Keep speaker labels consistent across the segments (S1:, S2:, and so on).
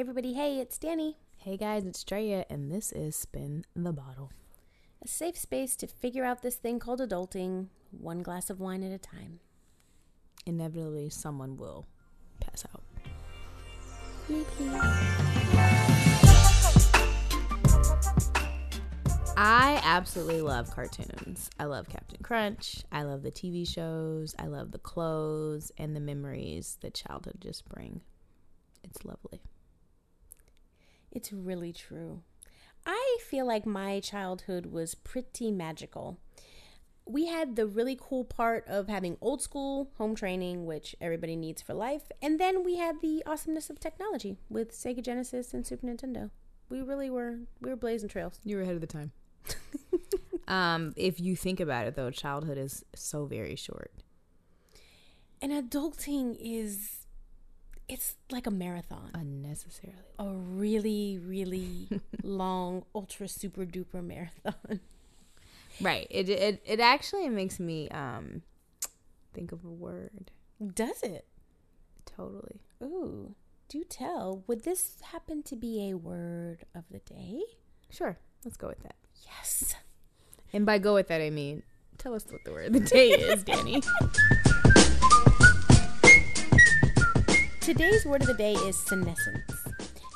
S1: Hey, everybody. Hey, it's Danny.
S2: Hey guys, it's Drea, and this is Spin the Bottle.
S1: A safe space to figure out this thing called adulting, one glass of wine at a time.
S2: Inevitably, someone will pass out. I absolutely love cartoons. I love Captain Crunch. I love the TV shows. I love the clothes and the memories that childhood just bring. It's lovely.
S1: It's really true. I feel like my childhood was pretty magical. We had the really cool part of having old school home training, which everybody needs for life. And then we had the awesomeness of technology with Sega Genesis and Super Nintendo. We really were we were blazing trails.
S2: You were ahead of the time. um, if you think about it, though, childhood is so very short.
S1: And adulting is it's like a marathon.
S2: Unnecessarily.
S1: A really, really long, ultra super duper marathon.
S2: Right. It it it actually makes me um think of a word.
S1: Does it?
S2: Totally.
S1: Ooh. Do tell. Would this happen to be a word of the day?
S2: Sure. Let's go with that.
S1: Yes.
S2: And by go with that I mean tell us what the word of the day is, Danny.
S1: Today's word of the day is senescence.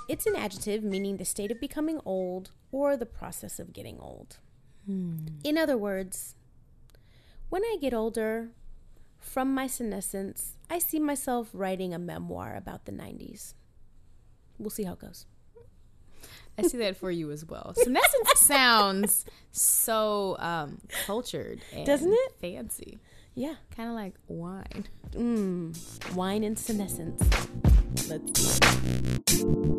S1: It's an adjective meaning the state of becoming old or the process of getting old. In other words, when I get older, from my senescence, I see myself writing a memoir about the 90s. We'll see how it goes.
S2: I see that for you as well. Senescence sounds so um cultured and
S1: Doesn't it?
S2: Fancy.
S1: Yeah.
S2: Kind of like wine.
S1: Mmm. Wine and senescence. Let's do it.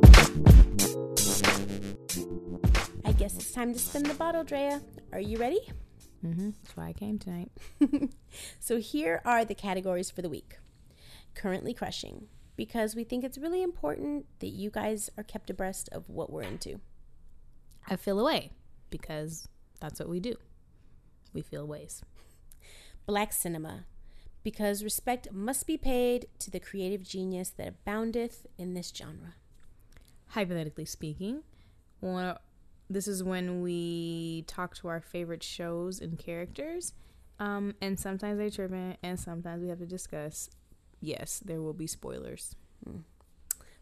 S1: I guess it's time to spin the bottle, Drea. Are you ready?
S2: Mm-hmm. That's why I came tonight.
S1: So here are the categories for the week. Currently crushing, because we think it's really important that you guys are kept abreast of what we're into.
S2: I feel away because that's what we do. We feel ways.
S1: Black cinema, because respect must be paid to the creative genius that aboundeth in this genre.
S2: Hypothetically speaking, one, this is when we talk to our favorite shows and characters. Um, and sometimes they trip in, and sometimes we have to discuss. Yes, there will be spoilers.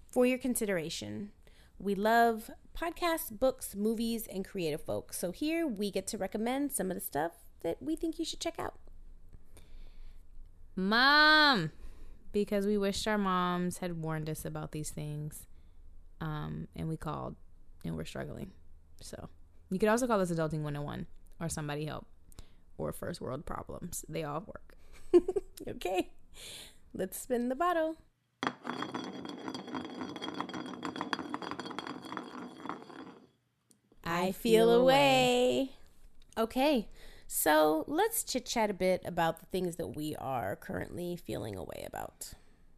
S1: For your consideration, we love podcasts, books, movies, and creative folks. So here we get to recommend some of the stuff that we think you should check out.
S2: Mom, because we wished our moms had warned us about these things. Um, and we called and we're struggling. So you could also call this Adulting 101 or Somebody Help or First World Problems. They all work.
S1: Okay, let's spin the bottle. I feel away. Okay, so let's chit chat a bit about the things that we are currently feeling away about.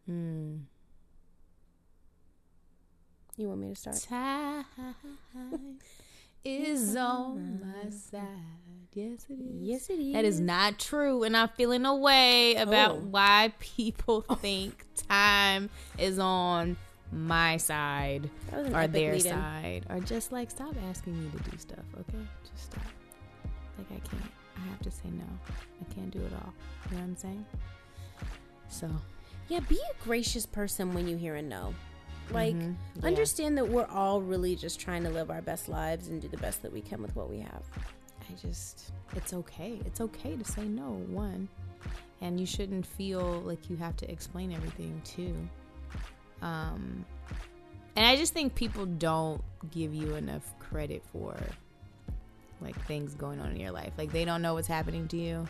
S2: Mm.
S1: You want me to start?
S2: Time is on my side. Yes, it is.
S1: Yes, it is.
S2: That is not true, and I'm feeling a way about
S1: Oh.
S2: why people think time is on my side or their side, or just like stop asking me to do stuff, okay? Just stop. Like I can't. I have to say no. I can't do it all. You know what I'm saying? So
S1: Yeah, be a gracious person when you hear a no. Like,
S2: Mhm. Yeah.
S1: understand that we're all really just trying to live our best lives and do the best that we can with what we have.
S2: I just, it's okay. It's okay to say no, one. And you shouldn't feel like you have to explain everything, too. Um, and I just think people don't give you enough credit for like things going on in your life. Like they don't know what's happening to you.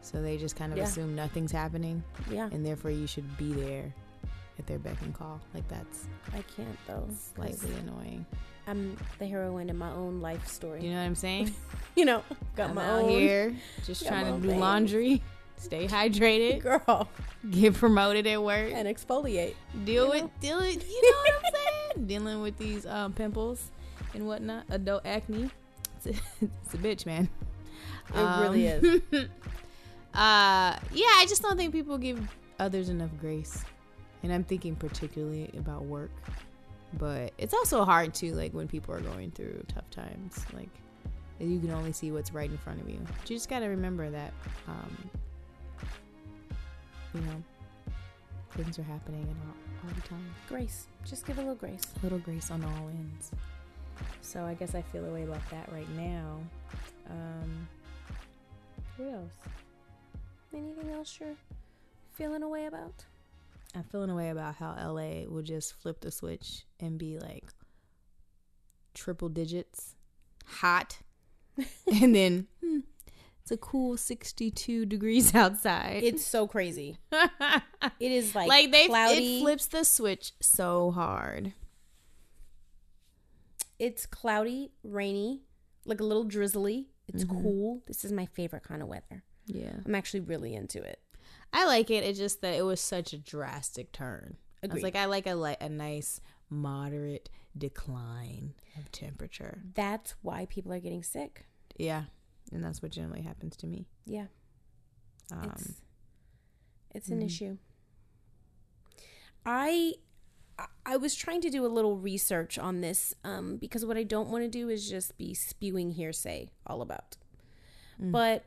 S2: So they just kind of
S1: Yeah.
S2: assume nothing's happening.
S1: Yeah,
S2: And therefore you should be there at their beck and call. Like that's
S1: I can't though.
S2: slightly annoying.
S1: I'm the heroine in my own life story.
S2: You know what I'm saying?
S1: You know, got
S2: I'm
S1: my
S2: out
S1: own
S2: here just trying to do
S1: thing.
S2: laundry, stay hydrated,
S1: girl
S2: get promoted at work,
S1: and exfoliate.
S2: deal with
S1: know?
S2: deal with you know what I'm saying? Dealing with these um, pimples and whatnot, adult acne. It's a, it's a bitch, man.
S1: It really
S2: Um,
S1: is.
S2: uh, yeah, I just don't think people give others enough grace, and I'm thinking particularly about work. But it's also hard too, like when people are going through tough times. Like you can only see what's right in front of you. But you just gotta remember that, um, you know, things are happening and all, all the time.
S1: Grace. Just give a little grace.
S2: A little grace on all ends. So I guess I feel a way about that right now. Um, what else?
S1: Anything else you're feeling a way about?
S2: I'm feeling a way about how LA will just flip the switch and be like triple digits, hot, and then hmm, it's a cool 62 degrees outside.
S1: It's so crazy. it is like,
S2: like they
S1: cloudy.
S2: it flips the switch so hard.
S1: It's cloudy, rainy, like a little drizzly. It's
S2: Mhm.
S1: cool. This is my favorite kind of weather.
S2: Yeah,
S1: I'm actually really into it.
S2: I like it. It's just that it was such a drastic turn. I was like, I like a like a nice moderate decline of temperature.
S1: That's why people are getting sick.
S2: Yeah, and that's what generally happens to me.
S1: Yeah,
S2: Um,
S1: it's it's an
S2: mhm.
S1: issue. I I- was trying to do a little research on this um, because what I don't want to do is just be spewing hearsay all about.
S2: Mm.
S1: But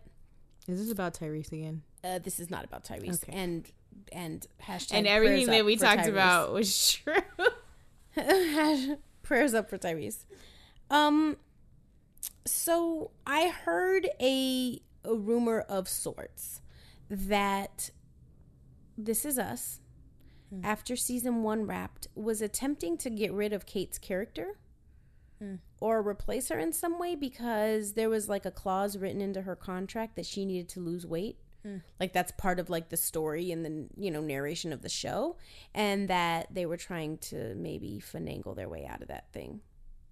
S2: is this about Tyrese again?
S1: uh, this is not about Tyrese
S2: Okay.
S1: and and hashtag
S2: and everything that we talked
S1: Tyrese.
S2: about was true.
S1: prayers up for Tyrese. Um, so I heard a a rumor of sorts that This Is Us,
S2: Hmm.
S1: after season one wrapped, was attempting to get rid of Kate's character
S2: Hmm.
S1: or replace her in some way because there was like a clause written into her contract that she needed to lose weight.
S2: Hmm.
S1: Like that's part of like the story and the you know narration of the show, and that they were trying to maybe finagle their way out of that thing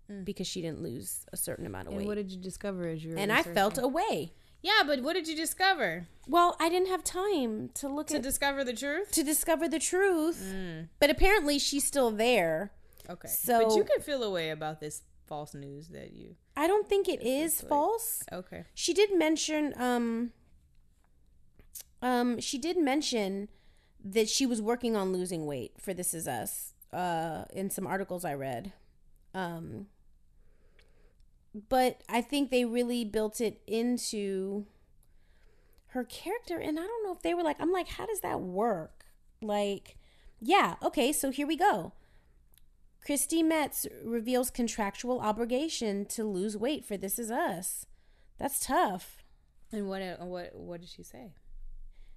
S2: Hmm.
S1: because she didn't lose a certain amount of
S2: And
S1: weight.
S2: what did you discover as you were
S1: and I felt away.
S2: Yeah, but what did you discover?
S1: Well, I didn't have time to look
S2: To
S1: at
S2: discover the truth?
S1: to discover the truth,
S2: Mm,
S1: but apparently she's still there.
S2: okay.
S1: So-
S2: but you can feel a way about this false news that you.
S1: I don't think it is
S2: Yes,
S1: is
S2: that's right.
S1: false.
S2: Okay.
S1: She did mention um um she did mention that she was working on losing weight for This Is Us uh in some articles I read. Um but I think they really built it into her character and I don't know if they were like I'm like how does that work? Like yeah, okay, so here we go. Chrissy Metz reveals contractual obligation to lose weight for This Is Us. That's tough.
S2: And what uh, what what did she say?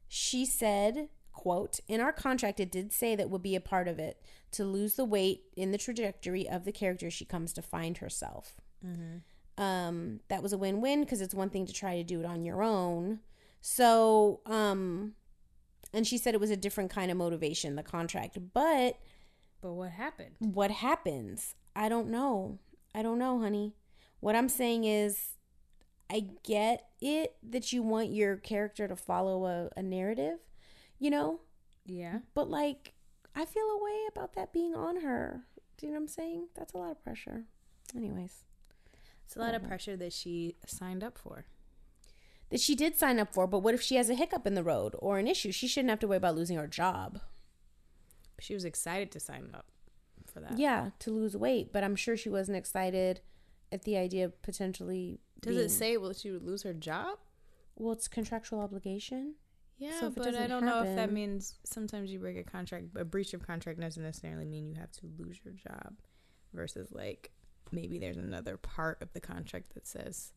S1: She said, quote, in our contract it did say that would be a part of it to lose the weight in the trajectory of the character she comes to find herself.
S2: Mm-hmm.
S1: Um, that was a win-win because it's one thing to try to do it on your own. So, um, and she said it was a different kind of motivation, the contract. But
S2: But what happened?
S1: what happens? I don't know. I don't know, honey. What I'm saying is, I get it that you want your character to follow a, a narrative, you know,
S2: Yeah.
S1: but like, I feel a way about that being on her. Do you know what I'm saying? That's a lot of pressure. Anyways,
S2: It's a lot of
S1: Mhm.
S2: pressure that she signed up for.
S1: that she did sign up for, but what if she has a hiccup in the road or an issue? She shouldn't have to worry about losing her job.
S2: She was excited to sign up for that.
S1: Yeah, to lose weight, but I'm sure she wasn't excited at the idea of potentially.
S2: Does
S1: being-
S2: it say will she would lose her job?
S1: Well, it's contractual obligation.
S2: Yeah,
S1: So
S2: but I don't know if that means sometimes you break a contract. A breach of contract doesn't necessarily mean you have to lose your job, versus like maybe there's another part of the contract that says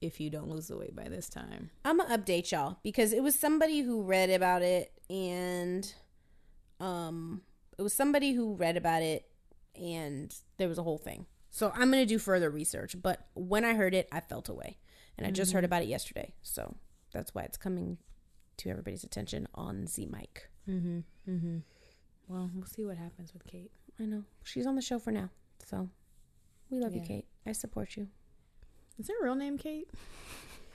S2: if you don't lose the weight by this time.
S1: I'm gonna update y'all because it was somebody who read about it and um it was somebody who read about it and there was a whole thing. So I'm gonna do further research, but when I heard it, I felt away. And I just heard about it yesterday. So that's why it's coming to everybody's attention on Z Mike.
S2: Mm-hmm. Mm-hmm. Well, we'll see what happens with Kate.
S1: I know. She's on the show for now. So we love you, Kate. I support you.
S2: Is her real name Kate?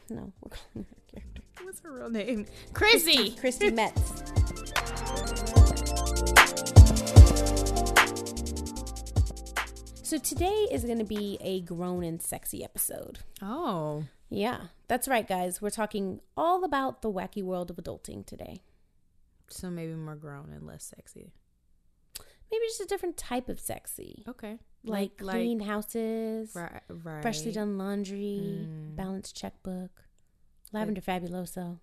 S1: No, we're calling her character.
S2: What's her real name? Chrissy.
S1: Chrissy Metz. So today is going to be a grown and sexy episode.
S2: Oh,
S1: Yeah, that's right, guys. We're talking all about the wacky world of adulting today.
S2: so maybe more grown and less sexy.
S1: Maybe just a different type of sexy.
S2: Okay.
S1: Like, clean houses,
S2: right, right.
S1: freshly done laundry,
S2: Mm.
S1: balanced checkbook, lavender fabuloso,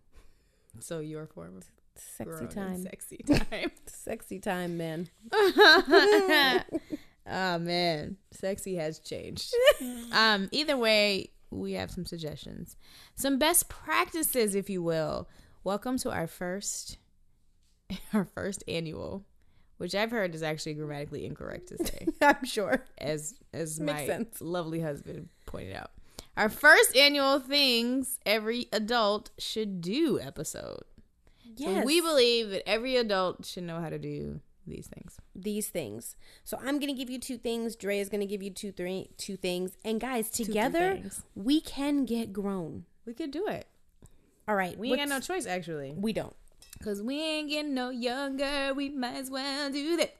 S2: So your form of
S1: sexy time,
S2: Sexy time.
S1: sexy time, man.
S2: oh man, sexy has changed. um, either way, we have some suggestions, some best practices, if you will. Welcome to our first, our first annual, which I've heard is actually grammatically incorrect to say,
S1: I'm sure.
S2: as as
S1: Makes
S2: my
S1: sense.
S2: lovely husband pointed out. Our first annual things every adult should do episode.
S1: Yes,
S2: So we believe that every adult should know how to do these things.
S1: these things. So I'm gonna give you two things. Dre is gonna give you two, three, two things. And guys, together
S2: things.
S1: we can get grown.
S2: We could do it.
S1: All right,
S2: We ain't got no choice actually.
S1: We don't.
S2: Cause we ain't getting no younger. We might as well do that.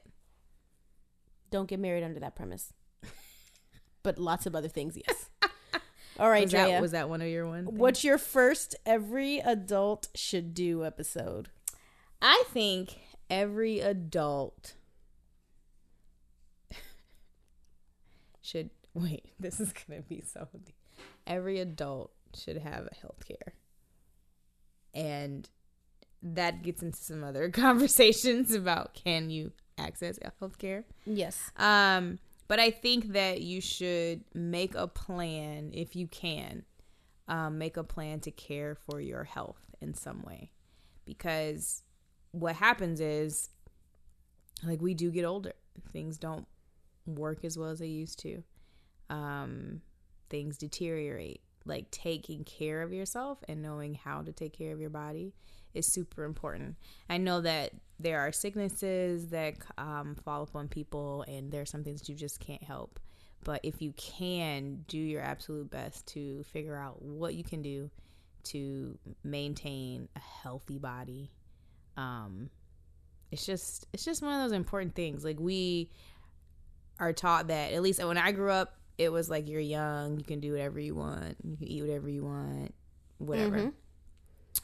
S1: Don't get married under that premise. but lots of other things, yes. All right,
S2: Was that,
S1: Drea.
S2: was that one of your one?
S1: What's your first every adult should do episode?
S2: I think every adult should wait. This is gonna be so. Deep. Every adult should have a health care, and that gets into some other conversations about can you access health care.
S1: Yes.
S2: Um, but I think that you should make a plan if you can. Um, make a plan to care for your health in some way, because what happens is, like, we do get older. Things don't work as well as they used to. Um, things deteriorate. Like taking care of yourself and knowing how to take care of your body is super important. I know that there are sicknesses that um, fall upon people, and there are some things you just can't help. But if you can, do your absolute best to figure out what you can do to maintain a healthy body. Um, it's just it's just one of those important things. Like we are taught that at least when I grew up, it was like you're young, you can do whatever you want, you can eat whatever you want, whatever.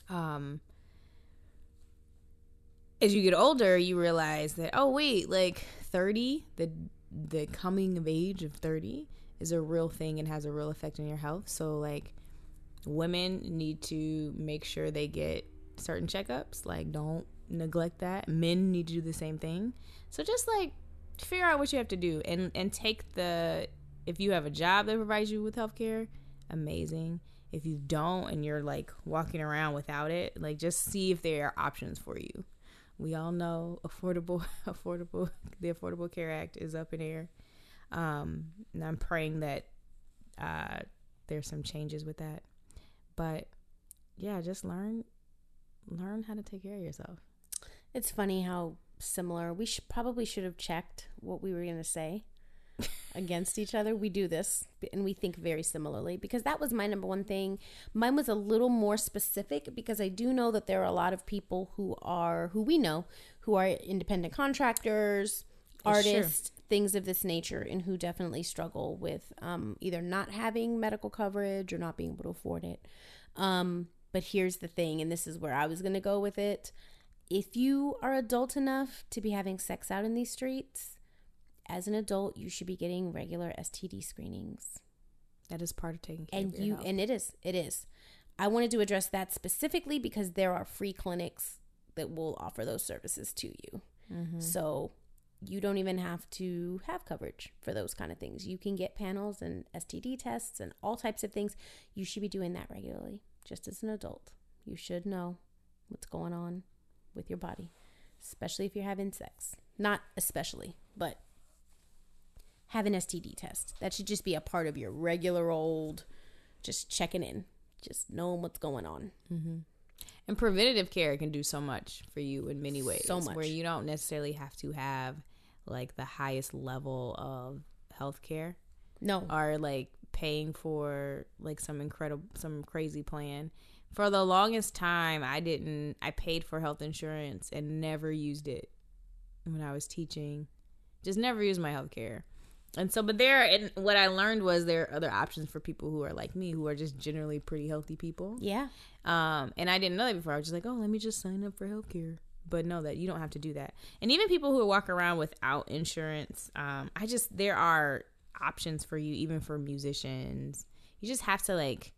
S2: Um, as you get older, you realize that oh wait, like thirty, the the coming of age of thirty is a real thing and has a real effect on your health. So like, women need to make sure they get certain checkups. Like, don't neglect that. Men need to do the same thing. So just like figure out what you have to do and and take the if you have a job that provides you with healthcare, amazing. If you don't and you're like walking around without it, like just see if there are options for you. We all know affordable affordable the Affordable Care Act is up in air. Um and I'm praying that uh there's some changes with that. But yeah, just learn learn how to take care of yourself.
S1: It's funny how similar we should probably should have checked what we were going to say against each other. We do this and we think very similarly because that was my number one thing. Mine was a little more specific because I do know that there are a lot of people who are who we know who are independent contractors, artists, things of this nature, and who definitely struggle with um, either not having medical coverage or not being able to afford it. Um, but here's the thing, and this is where I was going to go with it. If you are adult enough to be having sex out in these streets, as an adult, you should be getting regular STD screenings.
S2: That is part of taking care
S1: And
S2: of your
S1: you
S2: health.
S1: and it is it is. I wanted to address that specifically because there are free clinics that will offer those services to you.
S2: Mm-hmm.
S1: So you don't even have to have coverage for those kind of things. You can get panels and STD tests and all types of things. You should be doing that regularly, just as an adult. You should know what's going on with your body, especially if you're having sex. Not especially, but have an STD test. That should just be a part of your regular old, just checking in, just knowing what's going on. Mm-hmm.
S2: And preventative care can do so much for you in many ways.
S1: So much.
S2: Where you don't necessarily have to have like the highest level of health care
S1: No,
S2: or like paying for like some incredible some crazy plan. For the longest time I didn't I paid for health insurance and never used it when I was teaching. Just never used my health care. And so but there and what I learned was there are other options for people who are like me who are just generally pretty healthy people.
S1: yeah,
S2: Um, and I didn't know that before. I was just like, oh, let me just sign up for healthcare but know that you don't have to do that. And even people who walk around without insurance, um, I just there are options for you, even for musicians. You just have to like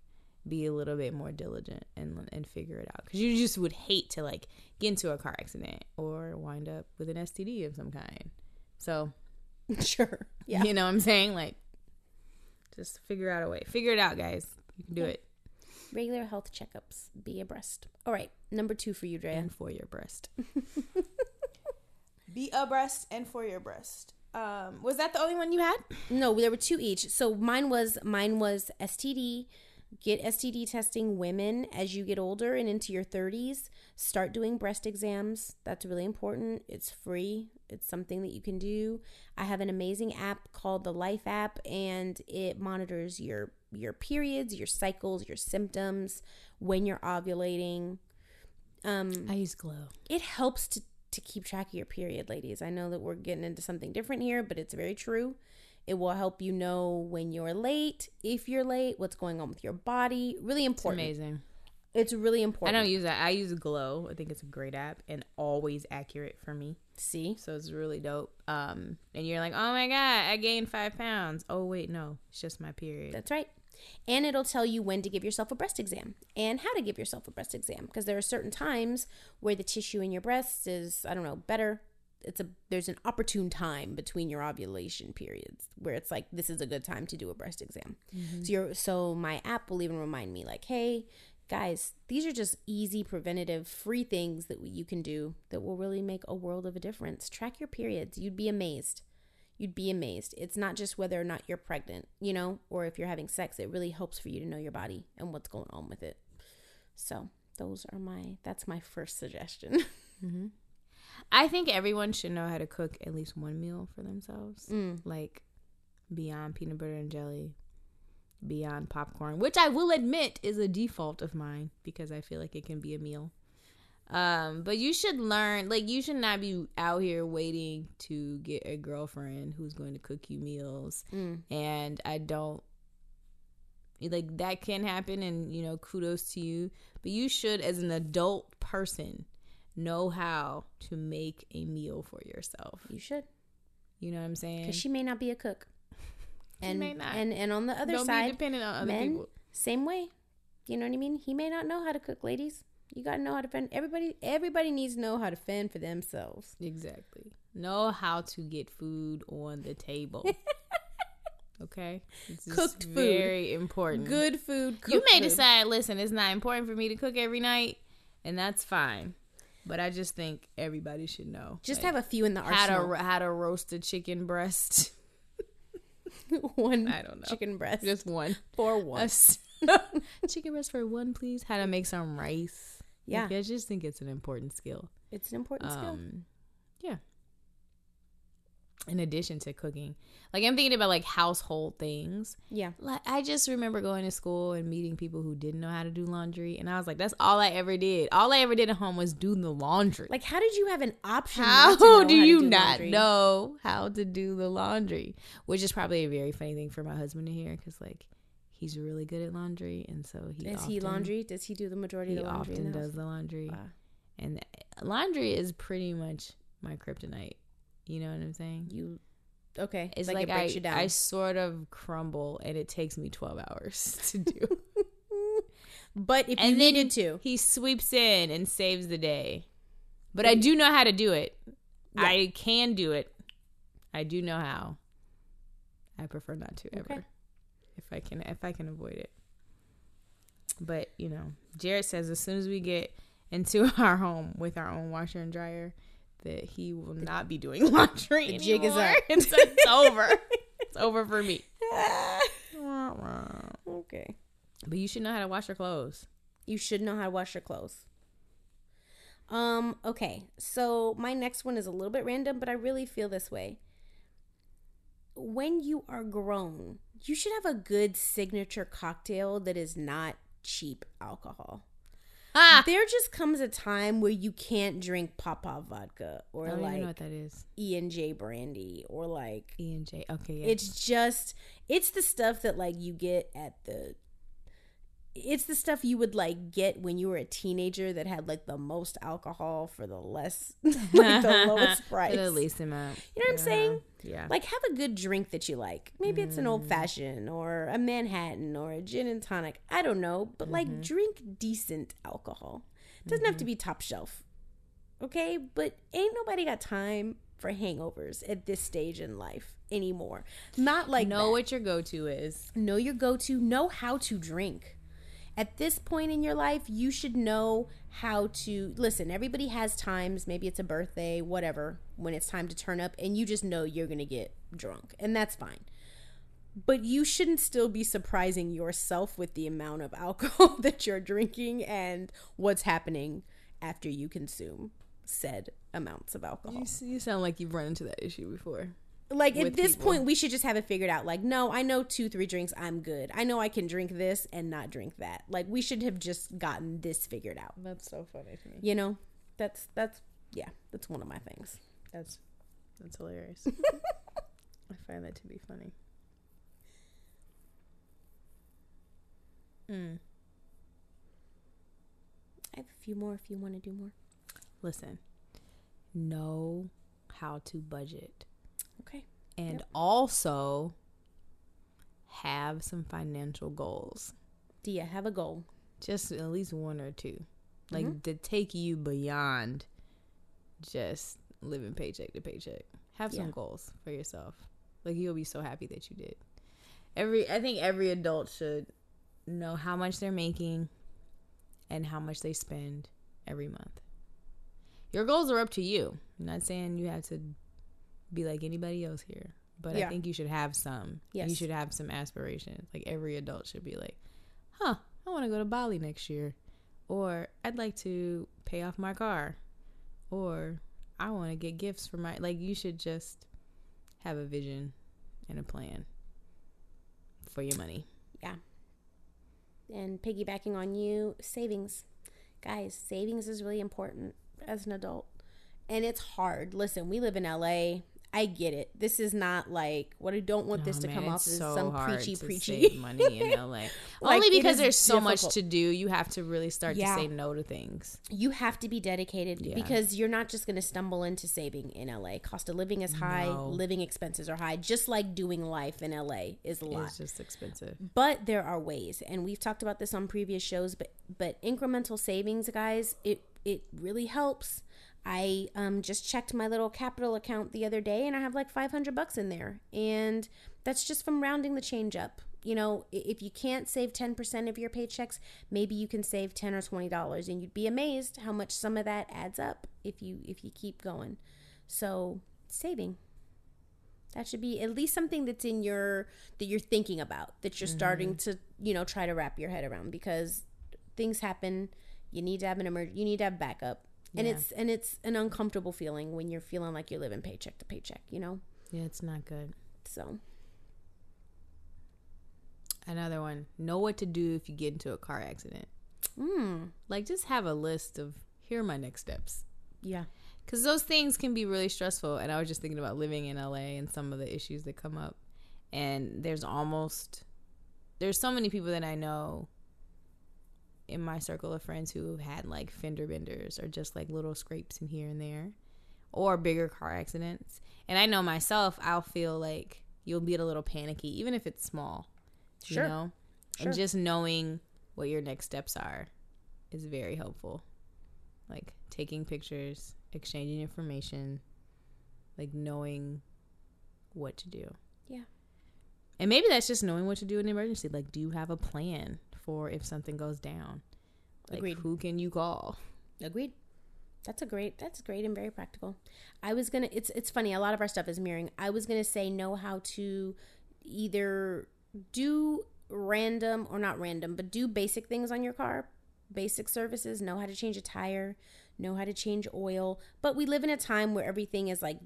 S2: be a little bit more diligent and and figure it out because you just would hate to like get into a car accident or wind up with an STD of some kind. So,
S1: sure, yeah,
S2: you know what I'm saying? Like, just figure out a way. Figure it out, guys. You can do
S1: Yeah.
S2: it.
S1: regular health checkups. Be abreast. All right, number two for you, Drea.
S2: And for your breast.
S3: Be abreast and for your breast. Um, was that the only one you had?
S1: No, there were two each. So mine was mine was STD. Get STD testing women as you get older and into your 30s. Start doing breast exams. That's really important. It's free. It's something that you can do. I have an amazing app called the Life app and it monitors your your periods, your cycles, your symptoms, when you're ovulating. Um
S2: I use Glow.
S1: it helps to, to keep track of your period, ladies. I know that we're getting into something different here, but it's very true. It will help you know when you're late, if you're late, what's going on with your body. Really
S2: It's
S1: important.
S2: amazing.
S1: It's really important.
S2: I don't use that. I use Glow. I think it's a great app and always accurate for me.
S1: See?
S2: So it's really dope. Um, and you're like, oh my god, I gained five pounds. Oh wait, no, it's just my period.
S1: That's right. And it'll tell you when to give yourself a breast exam and how to give yourself a breast exam because there are certain times where the tissue in your breasts is, I don't know, better. It's a there's an opportune time between your ovulation periods where it's like this is a good time to do a breast exam. So you're so my app will even remind me like, "Hey, guys, these are just easy preventative free things that you can do that will really make a world of a difference. Track your periods. You'd be amazed you'd be amazed. It's not just whether or not you're pregnant, you know, or if you're having sex. It really helps for you to know your body and what's going on with it. So those are my that's my first suggestion.
S2: I think everyone should know how to cook at least one meal for themselves,
S1: Mm.
S2: like beyond peanut butter and jelly, beyond popcorn, which I will admit is a default of mine because I feel like it can be a meal. Um, but you should learn, like, you should not be out here waiting to get a girlfriend who's going to cook you meals.
S1: Mm.
S2: And I don't like that can happen, and you know, kudos to you. But you should, as an adult person, know how to make a meal for yourself.
S1: You should,
S2: You know what I'm saying?
S1: because she may not be a cook. And
S2: may not.
S1: and and on the other
S2: don't be
S1: side,
S2: dependent on other
S1: men,
S2: people.
S1: same way. You know what I mean? He may not know how to cook, ladies. You gotta know how to fend. Everybody, everybody needs to know how to fend for themselves.
S2: Exactly. Know how to get food on the table. okay, This is
S1: Cooked food.
S2: very important.
S1: Good food.
S2: You may
S1: food.
S2: decide. Listen, it's not important for me to cook every night, and that's fine. But I just think everybody should know.
S1: Just
S2: like,
S1: have a few in the
S2: how to
S1: arsenal.
S2: how to roast a chicken breast.
S1: one
S2: I don't know.
S1: chicken breast
S2: Just one.
S1: for one.
S2: Chicken breast for one, please. How to make some rice.
S1: Yeah.
S2: Like, I just think it's an important skill.
S1: It's an important skill.
S2: Um, yeah. In addition to cooking, like I'm thinking about like household things.
S1: Yeah.
S2: Like I just remember going to school and meeting people who didn't know how to do laundry, and I was like, "That's all I ever did. All I ever did at home was do the laundry."
S1: Like, how did you have an option?
S2: how
S1: not to know
S2: do
S1: how
S2: you
S1: do
S2: not
S1: laundry?
S2: know how to do the laundry? Which is probably a very funny thing for my husband to hear because like he's really good at laundry, and so he does
S1: Is he laundry? Does he do the majority
S2: He
S1: of the laundry?
S2: often does the laundry,
S1: Wow.
S2: and eh, laundry is pretty much my kryptonite. You know what I'm saying?
S1: You okay?
S2: It's
S1: like,
S2: like,
S1: it breaks
S2: I,
S1: you down.
S2: I sort of crumble, and it takes me 12 hours to do.
S1: but if
S2: and
S1: you
S2: then
S1: needed to,
S2: he sweeps in and saves the day. But I do know how to do it.
S1: Yeah.
S2: I can do it. I do know how. I prefer not to ever,
S1: Okay.
S2: if I can, if I can avoid it. But you know, Jared says as soon as we get into our home with our own washer and dryer, that he will not be doing laundry.
S1: The jig is
S2: anymore.
S1: up.
S2: It's, it's over. It's over for me.
S1: okay.
S2: But you should know how to wash your clothes.
S1: You should know how to wash your clothes. Um, okay. So my next one is a little bit random, but I really feel this way. When you are grown, you should have a good signature cocktail that is not cheap alcohol. There just comes a time where you can't drink Popov vodka
S2: I
S1: or oh,
S2: don't even know
S1: like
S2: what that is.
S1: E and J brandy or like
S2: E and J. Okay, yeah.
S1: it's just it's the stuff that like you get at the it's the stuff you would like get when you were a teenager that had like the most alcohol for the less like the lowest price.
S2: The least amount.
S1: You know what I'm saying?
S2: Yeah.
S1: Like have a good drink that you like. Maybe it's an old mm. fashioned or a Manhattan or a gin and tonic. I don't know, but like mm-hmm. drink decent alcohol. Doesn't have to mm-hmm. be top shelf. Okay? But ain't nobody got time for hangovers at this stage in life anymore. Not like
S2: know
S1: that.
S2: what your go to is.
S1: know your go-to, know how to drink. At this point in your life, you should know how to listen. Everybody has times, maybe it's a birthday, whatever, when it's time to turn up and you just know you're going to get drunk, and that's fine. But you shouldn't still be surprising yourself with the amount of alcohol that you're drinking and what's happening after you consume said amounts of alcohol.
S2: You, you sound like you've run into that issue before.
S1: Like at this
S2: people.
S1: point we should just have it figured out like no i know two three drinks i'm good i know i can drink this and not drink that like we should have just gotten this figured out
S2: That's so funny to me.
S1: you know that's that's yeah that's one of my things
S2: That's that's hilarious. I find that to be funny. Mm.
S1: i have a few more if you want to do more
S2: Listen, know how to budget and also have some financial goals.
S1: do you have a goal
S2: Just at least one or two. Like mm-hmm. to take you beyond just living paycheck to paycheck. Have some goals for yourself. Like you'll be so happy that you did. Every I think every adult should know how much they're making and how much they spend every month. Your goals are up to you. I'm not saying you have to be like anybody else here, but I think you should have some. You should have some aspirations. Like every adult should be like, "Huh, I want to go to Bali next year." Or I'd like to pay off my car. Or I want to get gifts for my like you should just have a vision and a plan for your money. Yeah.
S1: And piggybacking on you savings guys savings is really important as an adult and it's hard listen we live in la i get it this is not like what i don't want this
S2: Oh,
S1: to
S2: man,
S1: come off as
S2: so
S1: some preachy preachy
S2: money in LA.
S1: Like,
S2: Only because there's so much to do, you have to really start
S1: Yeah.
S2: to say no to things.
S1: you have to be dedicated
S2: Yeah.
S1: because you're not just going to stumble into saving in LA. Cost of living is high,
S2: No.
S1: living expenses are high, just like doing life in LA is a lot.
S2: It's just expensive.
S1: But there are ways, and we've talked about this on previous shows. But but incremental savings, guys, it it really helps. I um, just checked my little Qapital account the other day, and I have like five hundred bucks in there, and that's just from rounding the change up. You know, if you can't save ten percent of your paychecks, maybe you can save ten or twenty dollars, and you'd be amazed how much some of that adds up if you if you keep going. So saving. That should be at least something that's in your that you're thinking about that you're starting to you know try to wrap your head around because things happen. You need to have an emerg- You need to have backup, and
S2: Yeah.
S1: it's and it's an uncomfortable feeling when you're feeling like you're living paycheck to paycheck. You know,
S2: Yeah, it's not good.
S1: so
S2: Another one. Know what to do if you get into a car accident.
S1: mm,
S2: Like just have a list of here are my next steps.
S1: yeah,
S2: Cuz those things can be really stressful and I was just thinking about living in LA and some of the issues that come up. And there's almost there's so many people that I know in my circle of friends who have had like fender benders or just like little scrapes in here and there or bigger car accidents. And I know myself, I'll feel like you'll be a little panicky even if it's small.
S1: Sure.
S2: You know?
S1: Sure.
S2: And just knowing what your next steps are is very helpful. Like taking pictures, exchanging information, like knowing what to do.
S1: Yeah.
S2: And maybe that's just knowing what to do in an emergency. Like, do you have a plan for if something goes down? Like,
S1: Agreed.
S2: who can you call?
S1: Agreed. That's a great. That's great and very practical. I was gonna. It's it's funny. A lot of our stuff is mirroring. I was gonna say know how to either do random or not random, but do basic things on your car. Basic services. Know how to change a tire. Know how to change oil. But we live in a time where everything is like,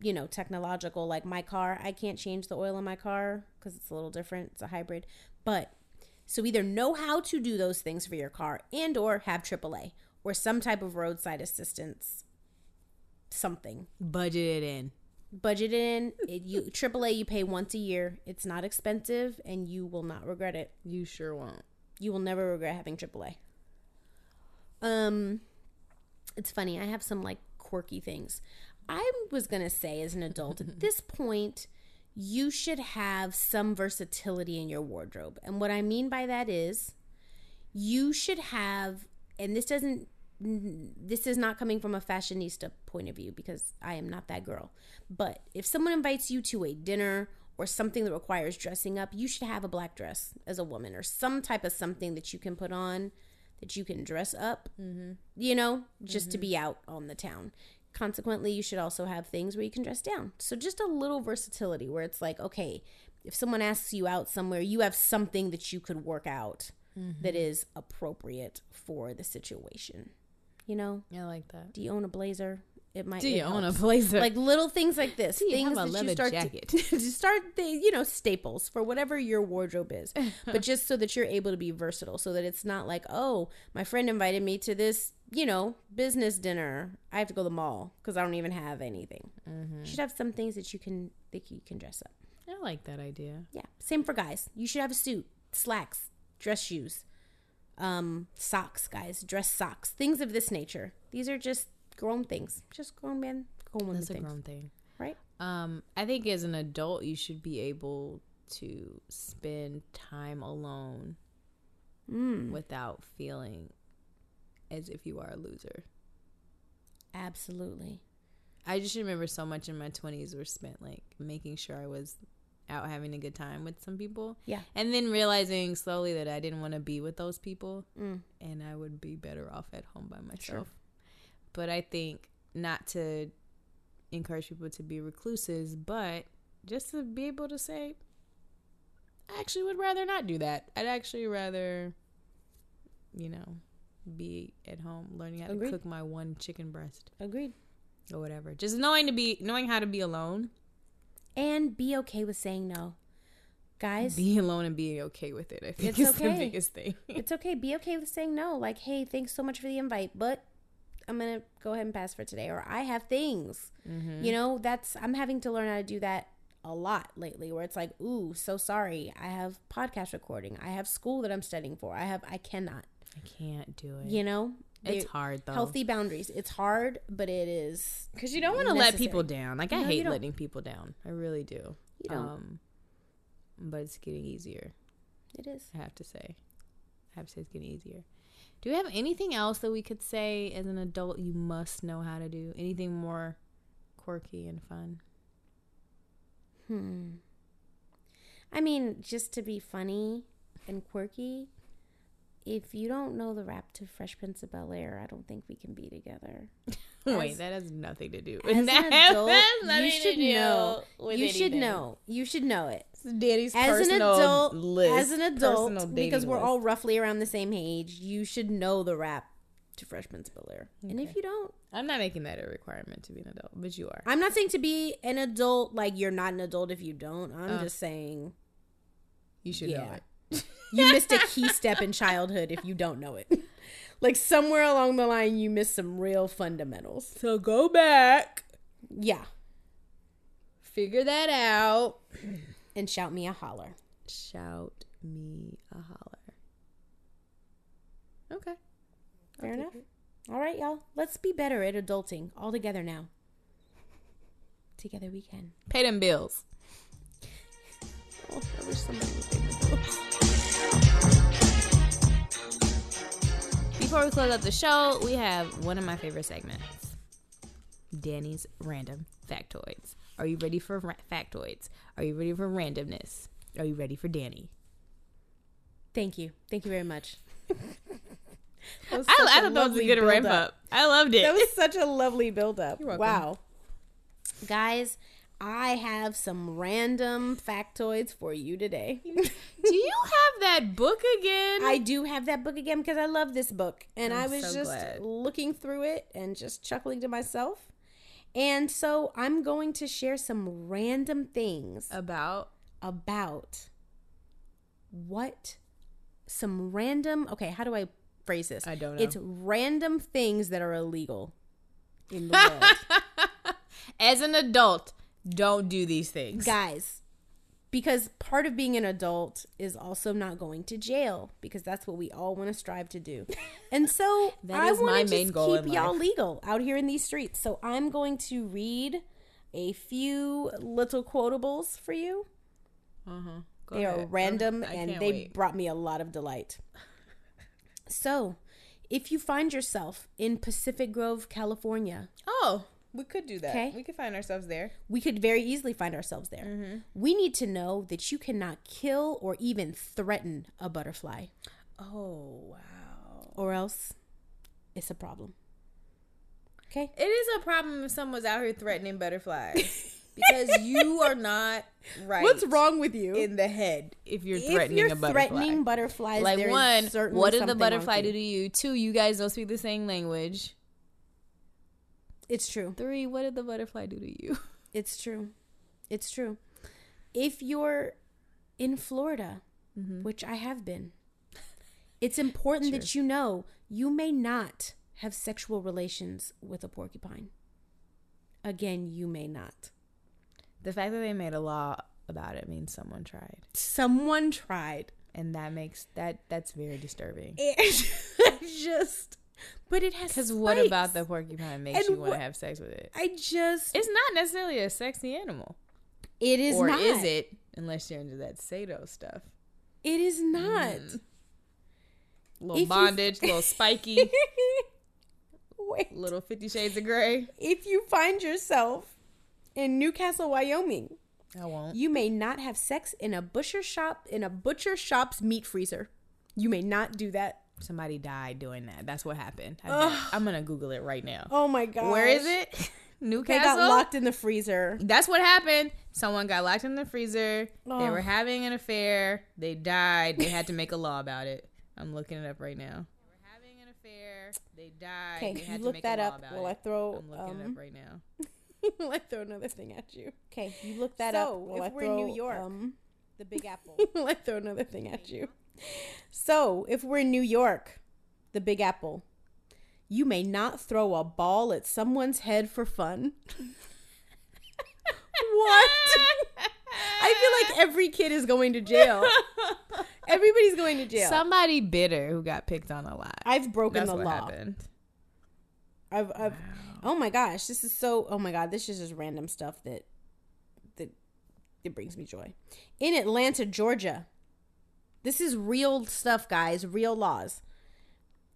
S1: you know, technological. Like my car, I can't change the oil in my car because it's a little different. It's a hybrid. But so either know how to do those things for your car and or have AAA or some type of roadside assistance something.
S2: Budget it in.
S1: Budget it in. It, you AAA you pay once a year. It's not expensive and you will not regret it.
S2: You sure won't.
S1: You will never regret having AAA. Um, it's funny. I have some like quirky things. I was gonna say, as an adult, at this point, you should have some versatility in your wardrobe, and what I mean by that is, you should have, and this doesn't. This is not coming from a fashionista point of view because I am not that girl. But if someone invites you to a dinner or something that requires dressing up, you should have a black dress as a woman or some type of something that you can put on that you can dress up, mm-hmm. you know, just mm-hmm. to be out on the town. Consequently, you should also have things where you can dress down. So just a little versatility where it's like, okay, if someone asks you out somewhere, you have something that you could work out mm-hmm. that is appropriate for the situation. You know?
S2: I like that.
S1: Do you own a blazer?
S2: It might. Do you own a blazer?
S1: Like little things like this. Things that you start jacket? To, to start the you know staples for whatever your wardrobe is, but just so that you're able to be versatile, so that it's not like oh my friend invited me to this you know business dinner. I have to go to the mall because I don't even have anything. Mm-hmm. You should have some things that you can that you can dress up.
S2: I like that idea.
S1: Yeah, same for guys. You should have a suit, slacks, dress shoes, um, socks, guys, dress socks, things of this nature. These are just grown things, just grown men, grown women. That's a things. grown thing, right?
S2: Um, I think as an adult, you should be able to spend time alone mm. without feeling as if you are a loser.
S1: Absolutely.
S2: I just remember so much in my 20s were spent like making sure I was out having a good time with some people.
S1: Yeah.
S2: And then realizing slowly that I didn't want to be with those people mm. and I would be better off at home by myself. Sure. But I think not to encourage people to be recluses, but just to be able to say, I actually would rather not do that. I'd actually rather, you know, be at home learning how Agreed. to cook my one chicken breast.
S1: Agreed.
S2: Or whatever. Just knowing to be knowing how to be alone.
S1: And be okay with saying no. Guys.
S2: Being alone and being okay with it, I think it's okay. the biggest thing.
S1: it's okay. Be okay with saying no. Like, hey, thanks so much for the invite, but I'm gonna go ahead and pass for today, or I have things. Mm-hmm. You know, that's I'm having to learn how to do that a lot lately. Where it's like, ooh, so sorry, I have podcast recording, I have school that I'm studying for, I have, I cannot,
S2: I can't do it.
S1: You know,
S2: it's hard though.
S1: Healthy boundaries. It's hard, but it is
S2: because you don't want to let people down. Like I no, hate letting people down. I really do.
S1: You don't. Um,
S2: but it's getting easier.
S1: It is.
S2: I have to say. I have to say it's getting easier. Do we have anything else that we could say as an adult you must know how to do? Anything more quirky and fun?
S1: Hmm. I mean, just to be funny and quirky, if you don't know the rap to Fresh Prince of Bel Air, I don't think we can be together.
S2: Wait, that has nothing to do with that. Adult,
S1: you should know. You anything. should know. You should know it.
S2: Daddy's as an adult, list,
S1: as an adult, because we're list. all roughly around the same age, you should know the rap to Fresh Prince of Bel Air. Okay. And if you don't,
S2: I'm not making that a requirement to be an adult, but you are.
S1: I'm not saying to be an adult like you're not an adult if you don't. I'm uh, just saying
S2: you should yeah. know it.
S1: you missed a key step in childhood if you don't know it. like somewhere along the line, you missed some real fundamentals.
S2: So go back.
S1: Yeah.
S2: Figure that out
S1: and shout me a holler.
S2: Shout me a holler.
S1: Okay. Fair enough. It. All right, y'all. Let's be better at adulting all together now. Together we can.
S2: Pay them bills.
S1: Oh, I wish somebody would pay the bills.
S2: Before we close out the show, we have one of my favorite segments Danny's Random Factoids. Are you ready for ra- factoids? Are you ready for randomness? Are you ready for Danny?
S1: Thank you. Thank you very much.
S2: I, I thought that was a good ramp up. up. I loved it.
S1: That was such a lovely build up. Wow. Guys, I have some random factoids for you today.
S2: do you have that book again?
S1: I do have that book again because I love this book. And I'm i was so just glad. looking through it and just chuckling to myself. And so I'm going to share some random things
S2: about
S1: about what some random okay, how do I phrase this?
S2: I don't know.
S1: It's random things that are illegal in the world.
S2: As an adult, don't do these things.
S1: Guys, because part of being an adult is also not going to jail because that's what we all want to strive to do. And so
S2: That
S1: I
S2: my
S1: want to
S2: main
S1: just
S2: goal
S1: keep y'all
S2: life.
S1: legal out here in these streets. So I'm going to read a few little quotables for you.
S2: Uh-huh. Go
S1: they are random and they
S2: wait.
S1: brought me a lot of delight. So, if you find yourself in Pacific Grove, California,
S2: Oh, we could do that. We could find ourselves there.
S1: we could very easily find ourselves there.
S2: Mm-hmm.
S1: We need to know that you cannot kill or even threaten a butterfly,
S2: Oh, wow.
S1: or else it's a problem. Okay?
S2: It is a problem if someone's out here threatening butterflies because you are not right.
S1: What's wrong with you?
S2: in the head if you're
S1: if
S2: threatening
S1: you're
S2: a butterfly?
S1: threatening butterflies,
S2: like one,
S1: certainly
S2: what did the butterfly do to you? Two, you guys don't speak the same language.
S1: It's true.
S2: Three, what did the butterfly do to you?
S1: It's true. It's true. If you're in Florida, mm-hmm. which I have been, it's important that you know you may not have sexual relations with a porcupine. Again, you may not.
S2: The fact that they made a law about it means someone tried,
S1: Someone tried.
S2: and that makes that that's very disturbing.
S1: And just, but it has.
S2: Because what about the porcupine makes
S1: And
S2: you want to have sex with it?
S1: I just.
S2: It's not necessarily a sexy animal,
S1: It is
S2: or
S1: not.
S2: is it? Unless you're into that Sado stuff,
S1: It is not.
S2: Mm. little
S1: If you-
S2: bondage, little spiky,
S1: Wait.
S2: little Fifty Shades of Grey.
S1: If you find yourself in Newcastle, Wyoming,
S2: I won't.
S1: You may not have sex in a butcher shop in a butcher shop's meat freezer. You may not do that.
S2: Somebody died doing that. That's what happened. I. I'm gonna Google it right now.
S1: Oh my god.
S2: Where is it? Newcastle.
S1: They got locked in the freezer.
S2: That's what happened. Someone got locked in the freezer. They
S1: Oh.
S2: were having an affair. They died. They had to make a law about it. I'm looking it up right now. They were having an affair. They died.
S1: Okay,
S2: they
S1: you
S2: had to
S1: look
S2: make
S1: that
S2: a law
S1: up while. I throw
S2: I'm looking it
S1: um,
S2: up right now.
S1: while I throw another thing at you. Okay, you look that up
S3: So,
S1: while
S3: if
S1: I
S3: we're in New York-
S1: um,
S3: The Big Apple.
S1: while I throw another thing at you. So, if we're in New York, the Big Apple, you may not throw a ball at someone's head for fun. what? I feel like every kid is going to jail. Everybody's going to jail.
S2: Somebody bitter who got picked on a lot.
S1: I've broken
S2: That's
S1: the
S2: what
S1: law.
S2: happened.
S1: I've, I've oh my gosh, this is so oh my god, this is just random stuff that that it brings me joy. In Atlanta, Georgia. This is real stuff, guys, real laws.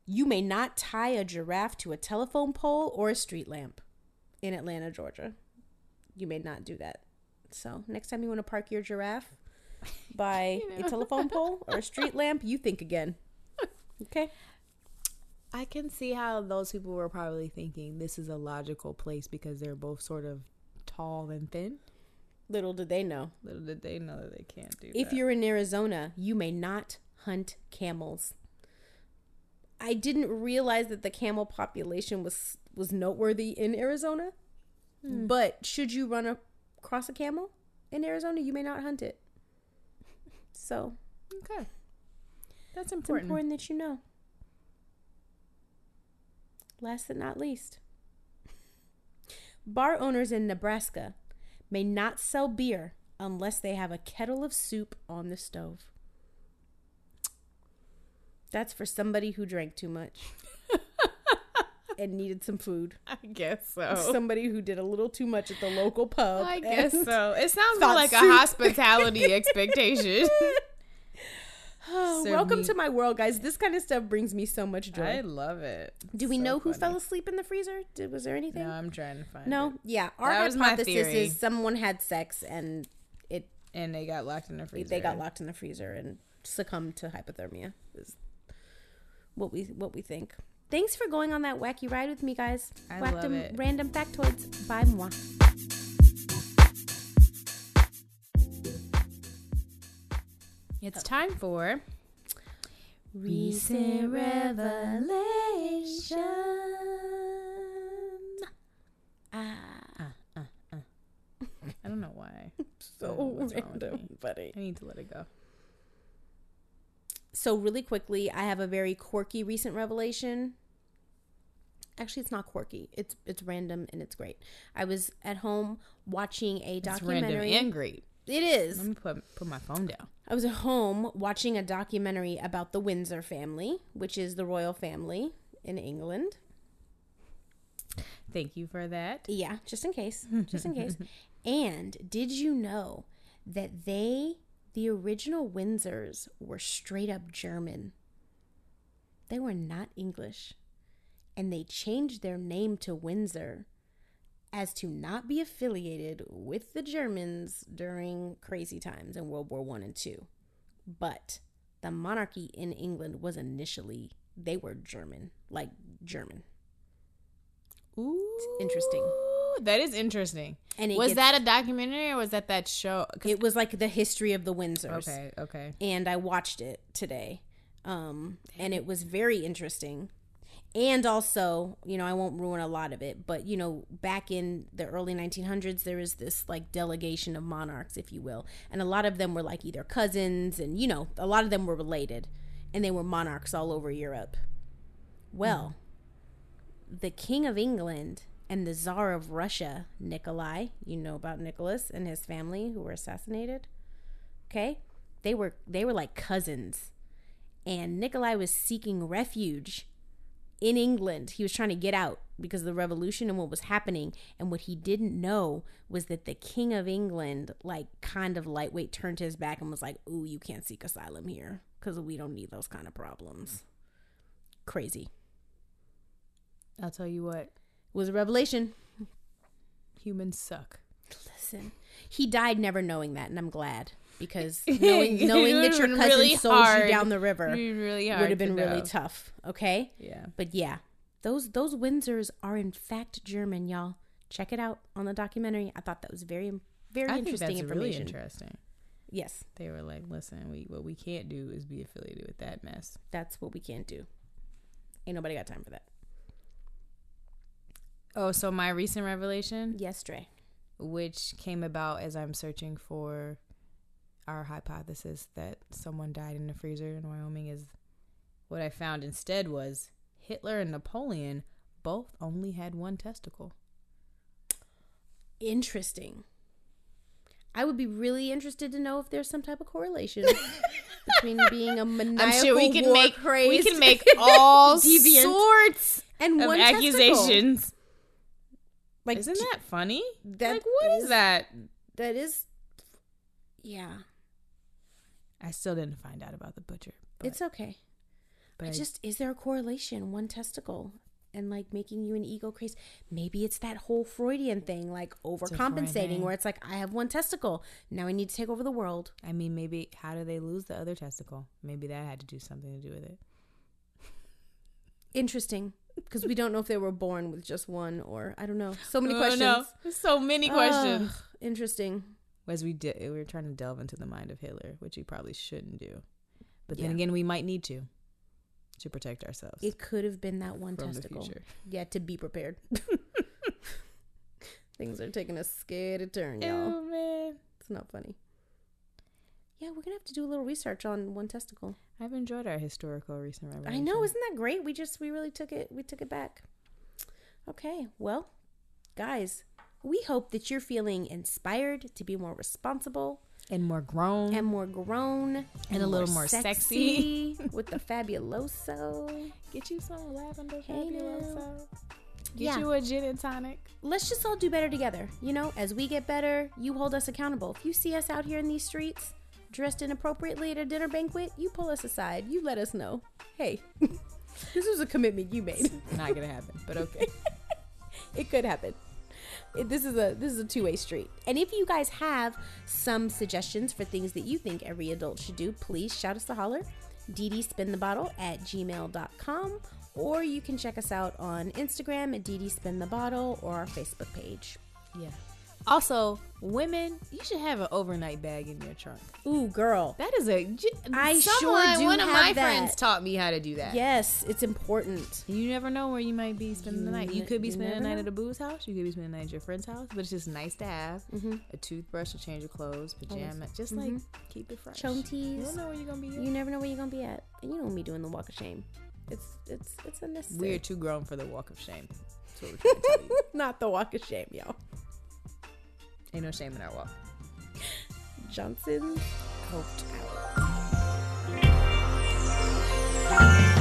S1: You may not tie a giraffe to a telephone pole or a street lamp in Atlanta, Georgia. You may not do that. So, next time you want to park your giraffe by a telephone pole or a street lamp, you think again. Okay?
S2: I can see how those people were probably thinking this is a logical place because they're both sort of tall and thin.
S1: Little did they know.
S2: Little did they know that they can't do that.
S1: If
S2: that.
S1: you're in Arizona, you may not hunt camels. I didn't realize that the camel population was was noteworthy in Arizona. Hmm. But should you run across a camel in Arizona, you may not hunt it. So
S2: okay, that's
S1: it's
S2: important.
S1: important that you know. Last but not least, bar owners in Nebraska may not sell beer unless they have a kettle of soup on the stove. That's for somebody who drank too much and needed some food.
S2: I guess so.
S1: Somebody who did a little too much at the local pub.
S2: I guess so. It sounds more like a hospitality expectation.
S1: Oh,
S2: Serve
S1: welcome
S2: me-
S1: to my world, guys. This kind of stuff brings me so much joy.
S2: I love it.
S1: Do we
S2: So
S1: know who
S2: funny.
S1: fell asleep in the freezer? Did, was there anything?
S2: No, I'm trying to find
S1: No,
S2: it.
S1: yeah. Our
S2: That
S1: hypothesis is someone had sex and it
S2: And they got locked in the freezer.
S1: they got locked in the freezer and succumbed to hypothermia. Is what we what we think. Thanks for going on that wacky ride with me, guys.
S2: I
S1: Whacked
S2: love
S1: 'em
S2: it.
S1: Random factoids by moi.
S2: It's time for
S1: Recent revelation. Ah,
S2: I don't know why.
S1: so
S2: with
S1: random, buddy.
S2: I need to let it go.
S1: So really quickly, I have a very quirky recent revelation. Actually, it's not quirky. It's it's random and it's great. I was at home watching a documentary It's
S2: random and great.
S1: It is.
S2: Let me put put my phone down.
S1: I was at home watching a documentary about the Windsor family, which is the royal family in England.
S2: Thank you for that.
S1: Yeah, just in case. Just in case. And did you know that they, the original Windsors, were straight up German? They were not English. And they changed their name to Windsor as to not be affiliated with the Germans during crazy times in World War One and Two. But the monarchy in England was initially they were German, like German.
S2: Ooh,
S1: interesting.
S2: That is interesting.
S1: And
S2: was
S1: gets-
S2: that a documentary or was that that show?
S1: It was like the history of the Windsors.
S2: okay, okay.
S1: and I watched it today. Um, and it was very interesting. And also, you know, I won't ruin a lot of it, but you know, back in the early 1900s, there was this like delegation of monarchs, if you will, and a lot of them were like either cousins, and you know, a lot of them were related, and they were monarchs all over Europe. Well, the King of England and the czar of Russia, Nikolai, you know about Nicholas and his family who were assassinated. Okay? They were they were like cousins. And Nikolai was seeking refuge in England. He was trying to get out because of the revolution and what was happening. And what he didn't know was that the King of England, like, kind of lightweight turned his back and was like, Ooh, you can't seek asylum here because we don't need those kind of problems. Crazy.
S2: I'll tell you what.
S1: It was a revelation.
S2: Humans suck.
S1: Listen, he died never knowing that, and I'm glad because knowing, knowing that your cousin
S2: really
S1: sold
S2: hard.
S1: you down the river
S2: really
S1: would have been
S2: to
S1: really
S2: know.
S1: tough. Okay,
S2: Yeah.
S1: but yeah, those those Windsors are in fact German, y'all. Check it out on the documentary. I thought that was very very
S2: I
S1: interesting
S2: that's really
S1: information.
S2: interesting.
S1: yes,
S2: They were like, listen, we what we can't do is be affiliated with that mess.
S1: that's what we can't do. Ain't nobody got time for that.
S2: Oh, so my recent revelation,
S1: Yes, Dre.
S2: which came about as I'm searching for our hypothesis that someone died in a freezer in Wyoming, is what I found instead was Hitler and Napoleon both only had one testicle.
S1: Interesting. I would be really interested to know if there's some type of correlation between being a maniacal,
S2: I'm sure we can make we can make all sorts
S1: and
S2: of
S1: one testicle.
S2: accusations.
S1: Like,
S2: Isn't that funny?
S1: that
S2: like what is
S1: is-
S2: that?
S1: that is? Yeah,
S2: I still didn't find out about the butcher. But,
S1: it's okay.
S2: but
S1: I just is there a correlation one testicle and like making you an ego craze? Maybe it's that whole Freudian thing, like overcompensating, where it's like I have one testicle now, I need to take over the world.
S2: I mean, maybe how do they lose the other testicle? Maybe that had to do something to do with it.
S1: Interesting, because we don't know if they were born with just one or I don't know. So many
S2: Oh,
S1: questions.
S2: no. So many questions.
S1: Ugh, interesting.
S2: As we did, we were trying to delve into the mind of Hitler, which we probably shouldn't do. But then
S1: Yeah.
S2: again, we might need to to protect ourselves
S1: It could have been that one testicle. Yeah, to be prepared. Things are taking a scary turn, y'all.
S2: Oh man,
S1: It's not funny. Yeah, we're gonna have to do a little research on one testicle.
S2: I've enjoyed our historical recent
S1: I know, isn't that great? We just we really took it we took it back. Okay, well, guys, we hope that you're feeling inspired to be more responsible
S2: and more grown.
S1: and more grown
S2: And a little more sexy.
S1: with the fabuloso.
S2: Get you some lavender
S1: Hey now.
S2: fabuloso. Get
S1: Yeah.
S2: you a gin and tonic.
S1: let's just all do better together. You know, as we get better, you hold us accountable. If you see us out here in these streets dressed inappropriately at a dinner banquet, you pull us aside. You let us know. Hey, this was a commitment you made.
S2: Not gonna happen, but okay.
S1: it could happen. This is a this is a two way street. And if you guys have some suggestions for things that you think every adult should do, please shout us a holler. DD spin the bottle at gmail.com or you can check us out on Instagram at DD spin the bottle or our Facebook page.
S2: yeah. Also, women, you should have an overnight bag in your trunk.
S1: Ooh, girl.
S2: That is a.
S1: I sure
S2: someone-
S1: do
S2: One of my
S1: that.
S2: friends taught me how to do that.
S1: Yes, it's important.
S2: You never know where you might be spending the night. You could be
S1: you
S2: spending the night
S1: know.
S2: at a boo's house. You could be spending the night at your friend's house. But it's just nice to have
S1: Mhm.
S2: a toothbrush to change your clothes, pajama, just like keep it fresh.
S1: Chone
S2: You don't know where you're gonna be.
S1: You never know where you're gonna be at, and you don't be doing the walk of shame. It's it's it's unnecessary.
S2: We're too grown for the walk of shame. That's what we're to tell you.
S1: Not the walk of shame, y'all.
S2: Ain't no shame in our walk.
S1: Johnson, hoped out.